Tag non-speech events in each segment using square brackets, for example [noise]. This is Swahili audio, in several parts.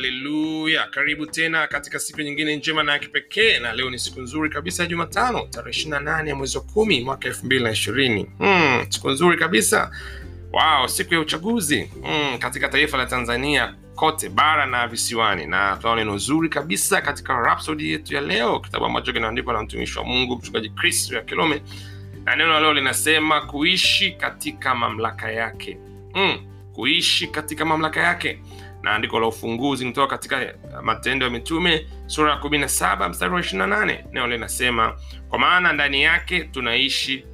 haleluya. Karibu tena katika siku nyingine njema na ya kipekee na leo ni siku nzuri kabisa ya jumatano tarehe 28 ya mwezi wa kumi mwaka 220 hmm, siku nzuri kabisa. Wow siku ya uchaguzi. Hmm, katika taifa la tanzania kote bara na visiwani. Na tunao neno zuri kabisa katika rapsodi yetu ya leo kitabu ambacho kinaandikwa na mtumishi wa mungu mchungaji kristo ya kilome. Na neno leo linasema kuishi katika mamlaka yake. Mm, kuishi katika mamlaka yake na andiko la ufunguzi kutoka katika matendo ya mitume sura ya 17 mstari wa 28 neno linasema kwa maana ndani yake tunaishi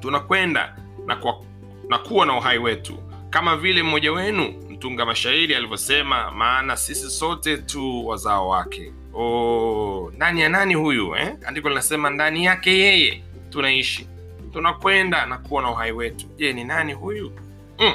tunakwenda na, kwa, na kuwa na uhai wetu kama vile mmoja wenu mtunga mashairi alivyosema maana sisi sote tu wazao wake oh, ndani ya nani huyu eh? andiko linasema ndani yake yeye tunaishi tunakwenda na kuwa na uhai wetu je ni nani huyu mm.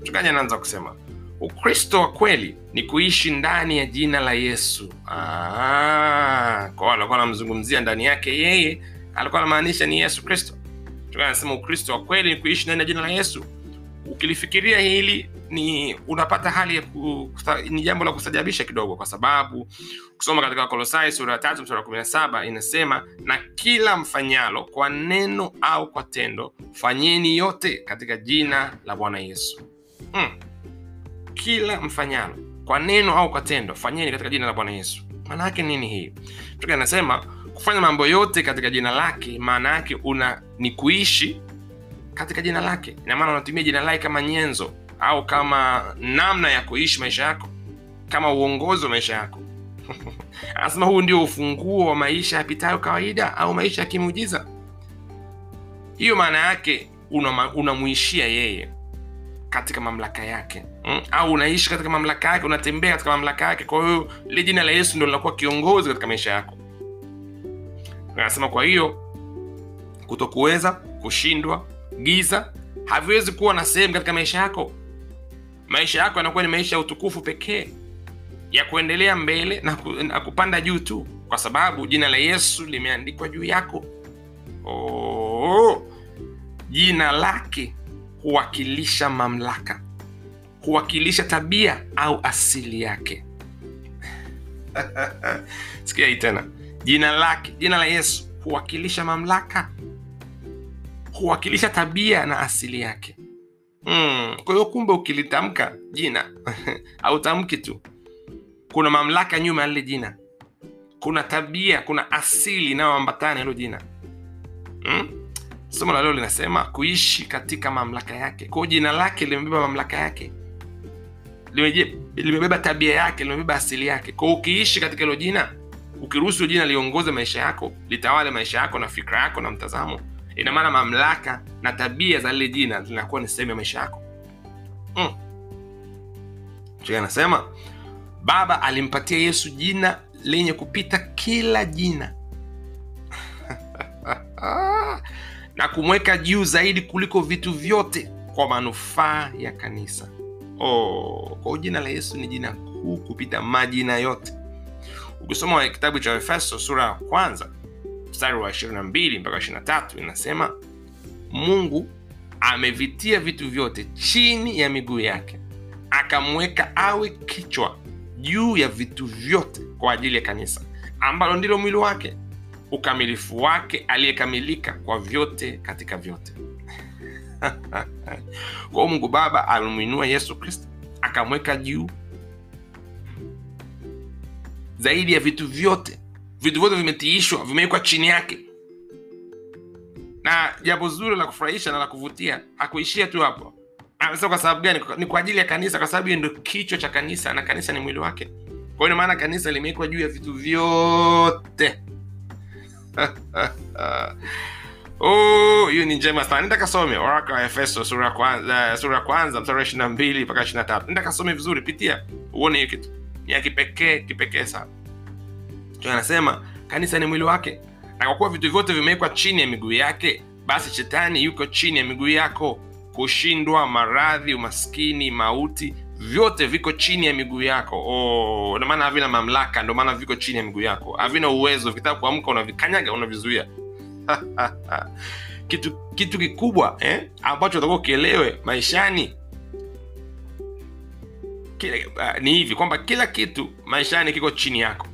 mchungaji anaanza kusema ukristo wa kweli ni kuishi ndani ya jina la yesu. Ah, kwa alikuwa anamzungumzia ndani yake yeye alikuwa anamaanisha ni yesu kristo. Anasema ukristo wa kweli ni kuishi ndani ya jina la yesu. Ukilifikiria hili ni unapata hali ya ku, ni jambo la kusajabisha kidogo kwa sababu kusoma katika kolosai sura ya tatu mstari kumi na saba inasema na kila mfanyalo kwa neno au kwa tendo fanyeni yote katika jina la bwana yesu. Hmm. Kila mfanyalo kwa neno au kwa tendo fanyeni katika jina la bwana yesu. Maana yake nini hii? Tuka anasema kufanya mambo yote katika jina lake maana yake una ni kuishi katika jina lake. Inamaana unatumia jina lake kama nyenzo au kama namna ya kuishi maisha yako kama uongozi wa maisha yako. [laughs] Anasema huu ndio ufunguo wa maisha yapitayo kawaida au maisha ya kimuujiza hiyo maana yake unamuishia una yeye katika mamlaka yake. Mm? au unaishi katika mamlaka yake unatembea katika mamlaka yake. Kwa hiyo lile jina la yesu ndo linakuwa kiongozi katika maisha yako. Anasema kwa hiyo kutokuweza kushindwa giza haviwezi kuwa na sehemu katika maisha yako. Maisha yako yanakuwa ni maisha ya utukufu pekee ya kuendelea mbele na, ku, na kupanda juu tu kwa sababu jina la yesu limeandikwa juu yako. Oh, jina lake huwakilisha mamlaka huwakilisha tabia au asili yake. [laughs] Sikia hii tena. Jina lake jina la yesu huwakilisha mamlaka huwakilisha tabia na asili yake. Mm. kwa hiyo kumbe ukilitamka jina [laughs] autamki tu. Kuna mamlaka nyuma ya lile jina. Kuna tabia kuna asili inayoambatana hilo jina. Mm? Somo la leo linasema kuishi katika mamlaka yake. Kwao jina lake limebeba mamlaka yake. Limebeba tabia yake limebeba asili yake. Kwao ukiishi katika hilo jina ukiruhusu jina liongoze maisha yako litawale maisha yako na fikra yako na mtazamo ina maana mamlaka na tabia za lile jina zinakuwa ni sehemu ya maisha yako. Mm. anasema baba alimpatia yesu jina lenye kupita kila jina na kumweka juu zaidi kuliko vitu vyote kwa manufaa ya kanisa. Oh, kwa jina la yesu ni jina kuu kupita majina yote. Ukisoma kitabu cha efeso sura ya kwanza mstari wa 22 mpaka 23 inasema mungu amevitia vitu vyote chini ya miguu yake akamweka awe kichwa juu ya vitu vyote kwa ajili ya kanisa ambalo ndilo mwili wake ukamilifu wake aliyekamilika kwa vyote katika vyote. [laughs] Kwao mungu baba alimwinua yesu kristo akamweka juu zaidi ya vitu vyote. Vitu vyote vimetiishwa vimewekwa chini yake. Na jambo zuri la kufurahisha na la kuvutia hakuishia tu hapo. Anasema kwa sababu gani? Ni kwa ajili ya kanisa kwa sababu hiyo ndio kichwa cha kanisa na kanisa ni mwili wake. Kwa hiyo maana kanisa limewekwa juu ya vitu vyote [laughs] hiyo ni njema sana. Nenda kasome waraka wa efeso sura ya kwanza sura ya kwanza mstari wa ishiri na mbili mpaka ishiri na tatu. Nenda kasome vizuri pitia uone hiyo kitu. Ni ya kipekee kipekee sana. Anasema kanisa ni mwili wake. Na kwa kuwa vitu vyote vimewekwa chini ya miguu yake basi shetani yuko chini ya miguu yako. Kushindwa maradhi umaskini mauti vyote viko chini ya miguu yako. Oh, maana havina mamlaka ndio maana viko chini ya miguu yako. Havina uwezo. Vikitaka kuamka unavikanyaga unavizuia. [laughs] Kitu kitu kikubwa eh, ambacho utakuwa ukielewe maishani kila, uh, ni hivi kwamba kila kitu maishani kiko chini yako.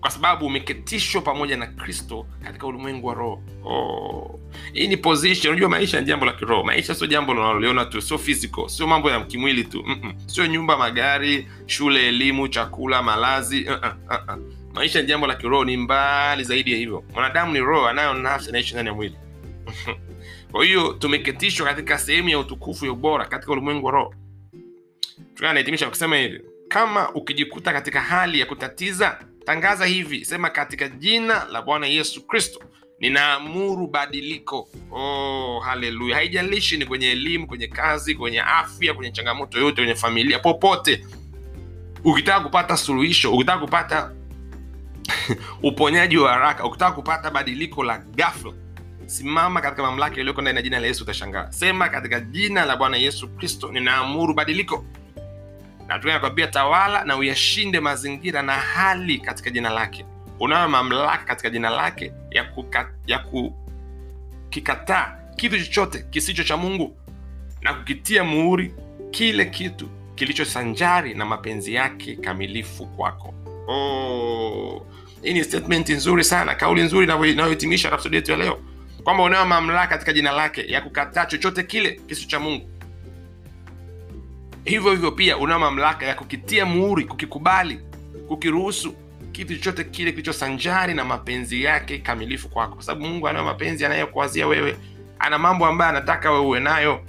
Kwa sababu umeketishwa pamoja na kristo katika ulimwengu wa roho. Oh. Hii ni position. Unajua maisha ni jambo la kiroho. Maisha sio jambo unaloliona tu sio physical sio mambo ya kimwili tu. Mm-mm. sio nyumba magari shule elimu chakula malazi. Uh-uh, uh-uh. maisha ni jambo la kiroho ni mbali zaidi ya hivyo. Mwanadamu ni roho anayo nafsi anaishi ndani ya mwili. [laughs] Kwa hiyo tumeketishwa katika sehemu ya utukufu ya ubora katika ulimwengu wa roho. Tukaa kusema hivi. Kama ukijikuta katika hali ya kutatiza tangaza hivi. Sema katika jina la bwana yesu kristo ninaamuru badiliko. Oh, haleluya. Haijalishi ni kwenye elimu kwenye kazi kwenye afya kwenye changamoto yote kwenye familia popote. Ukitaka kupata suluhisho ukitaka kupata [laughs] uponyaji wa haraka ukitaka kupata badiliko la ghafla simama katika mamlaka iliyoko ndani ya jina la yesu utashangaa. Sema katika jina la bwana yesu kristo ninaamuru badiliko. Na tunakwambia tawala na uyashinde mazingira na hali katika jina lake unayo mamlaka katika jina lake ya, kuka, ya kukikataa kitu chochote kisicho cha mungu na kukitia muhuri kile kitu kilicho sanjari na mapenzi yake kamilifu kwako. Oh, hii ni statement nzuri sana kauli nzuri inayohitimisha rafsodi yetu ya leo kwamba unayo mamlaka katika jina lake ya kukataa chochote kile kisicho cha mungu. Hivyo hivyo pia unayo mamlaka ya kukitia muhuri kukikubali kukiruhusu kitu chochote kile kilicho sanjari na mapenzi yake kamilifu kwako. Kwa sababu mungu anayo mapenzi anayokuazia wewe ana mambo ambayo anataka wewe uwe nayo.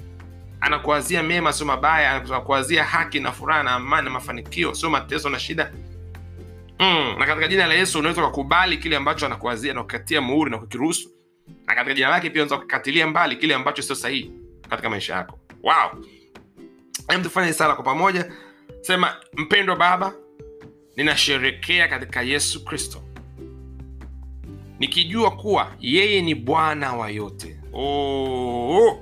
Anakuazia mema sio mabaya anakuazia haki na furaha na amani na mafanikio sio mateso na shida. Mm. na katika jina la yesu unaweza ukakubali kile ambacho anakuazia na kukatia muhuri na kukiruhusu. Na katika jina lake pia unaweza kukatilia mbali kile ambacho sio sahihi katika maisha yako. Wow. Tufanye sala kwa pamoja. Sema mpendwa baba ninasherekea katika yesu kristo. Nikijua kuwa yeye ni bwana wa yote. Oh,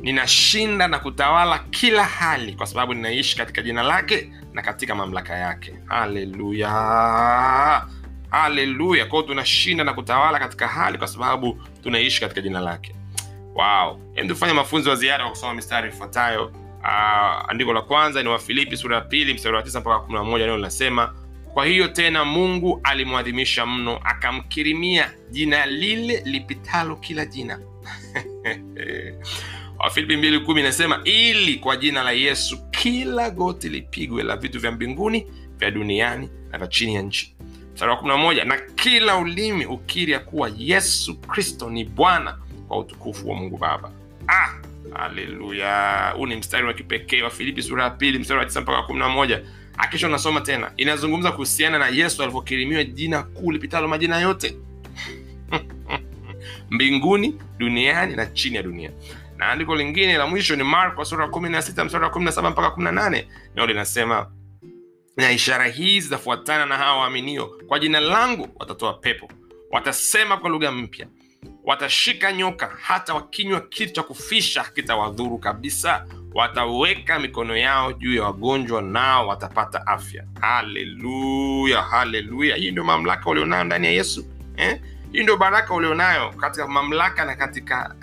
ninashinda na kutawala kila hali kwa sababu ninaishi katika jina lake na katika mamlaka yake. Haleluya. Haleluya. Kwao tunashinda na kutawala katika hali kwa sababu tunaishi katika jina lake. Wow. Hem tufanye mafunzo ya ziada kwa kusoma mistari ifuatayo. Uh, andiko la kwanza ni wafilipi sura ya pili mstari wa tisa mpaka kumi na moja neno linasema kwa hiyo tena mungu alimwadhimisha mno akamkirimia jina lile lipitalo kila jina. [laughs] Wafilipi mbili kumi inasema ili kwa jina la yesu kila goti lipigwe la vitu vya mbinguni vya duniani na vya chini ya nchi. Mstari wa kumi na kila ulimi ukiri ya kuwa yesu kristo ni bwana kwa utukufu wa mungu baba. Ah, haleluya. Huu ni mstari wa kipekee wa filipi sura ya pili mstari wa tisa mpaka kumi na moja akisha unasoma tena. Inazungumza kuhusiana na yesu alivyokirimiwa jina kuu lipitalo majina yote. [laughs] Mbinguni duniani na chini ya dunia. Na andiko lingine la mwisho ni marko sura ya kumi na sita mstari wa kumi na saba mpaka kumi na nane. Nao linasema na ishara hii zitafuatana na hawa waaminio. Kwa jina langu watatoa pepo. Watasema kwa lugha mpya. Watashika nyoka hata wakinywa kitu cha kufisha kitawadhuru kabisa wataweka mikono yao juu ya wagonjwa nao watapata afya. Haleluya haleluya. Hii ndio mamlaka ulionayo ndani ya yesu eh? hii ndio baraka ulionayo katika mamlaka na katika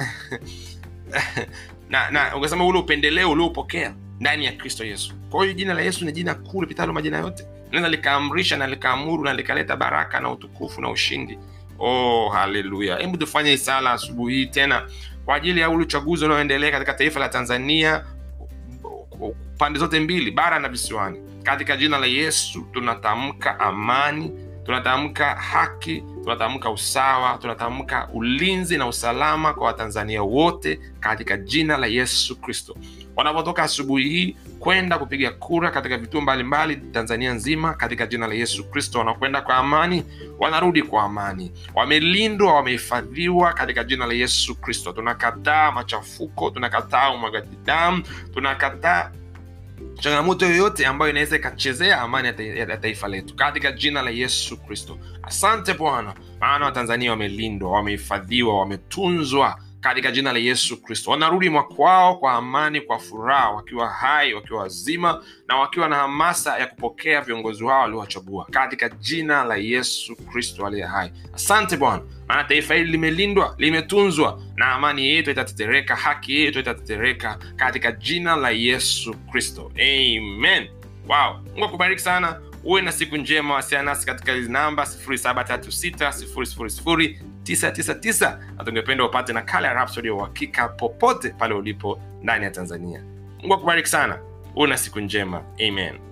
[laughs] na na ukasema ule upendeleo uliopokea ndani ya kristo yesu. Kwa hiyo jina la yesu ni jina kuu lipitalo majina yote. Linaweza likaamrisha na likaamuru na likaleta baraka na utukufu na ushindi. Oh haleluya. Hebu tufanye isala asubuhi hii tena kwa ajili ya ule uchaguzi unaoendelea katika taifa la tanzania pande zote mbili bara na visiwani. Katika jina la yesu tunatamka amani tunatamka haki tunatamka usawa tunatamka ulinzi na usalama kwa watanzania wote katika jina la yesu kristo. Wanapotoka asubuhi hii kwenda kupiga kura katika vituo mbalimbali tanzania nzima katika jina la yesu kristo wanakwenda kwa amani wanarudi kwa amani. Wamelindwa wamehifadhiwa katika jina la yesu kristo. Tunakataa machafuko tunakataa umwagaji damu tunakataa changamoto yoyote ambayo inaweza ikachezea amani ya taifa letu. Katika jina la yesu kristo. Asante bwana. Maana watanzania wamelindwa wamehifadhiwa wametunzwa katika jina la yesu kristo. Wanarudi mwakwao kwa amani kwa furaha wakiwa hai wakiwa wazima na wakiwa na hamasa ya kupokea viongozi wao waliowachagua katika jina la yesu kristo aliye hai. Asante bwana. Maana taifa hili limelindwa limetunzwa na amani yetu itatetereka haki yetu itatetereka. Katika jina la yesu kristo. Amen. Wow. Mungu akubariki sana uwe na siku njema wasiana nasi katika hizi namba 736 na tungependa upate nakala ya rapsodi ya uhakika popote pale ulipo ndani ya tanzania. Mungu akubariki sana. Uwe na siku njema. Amen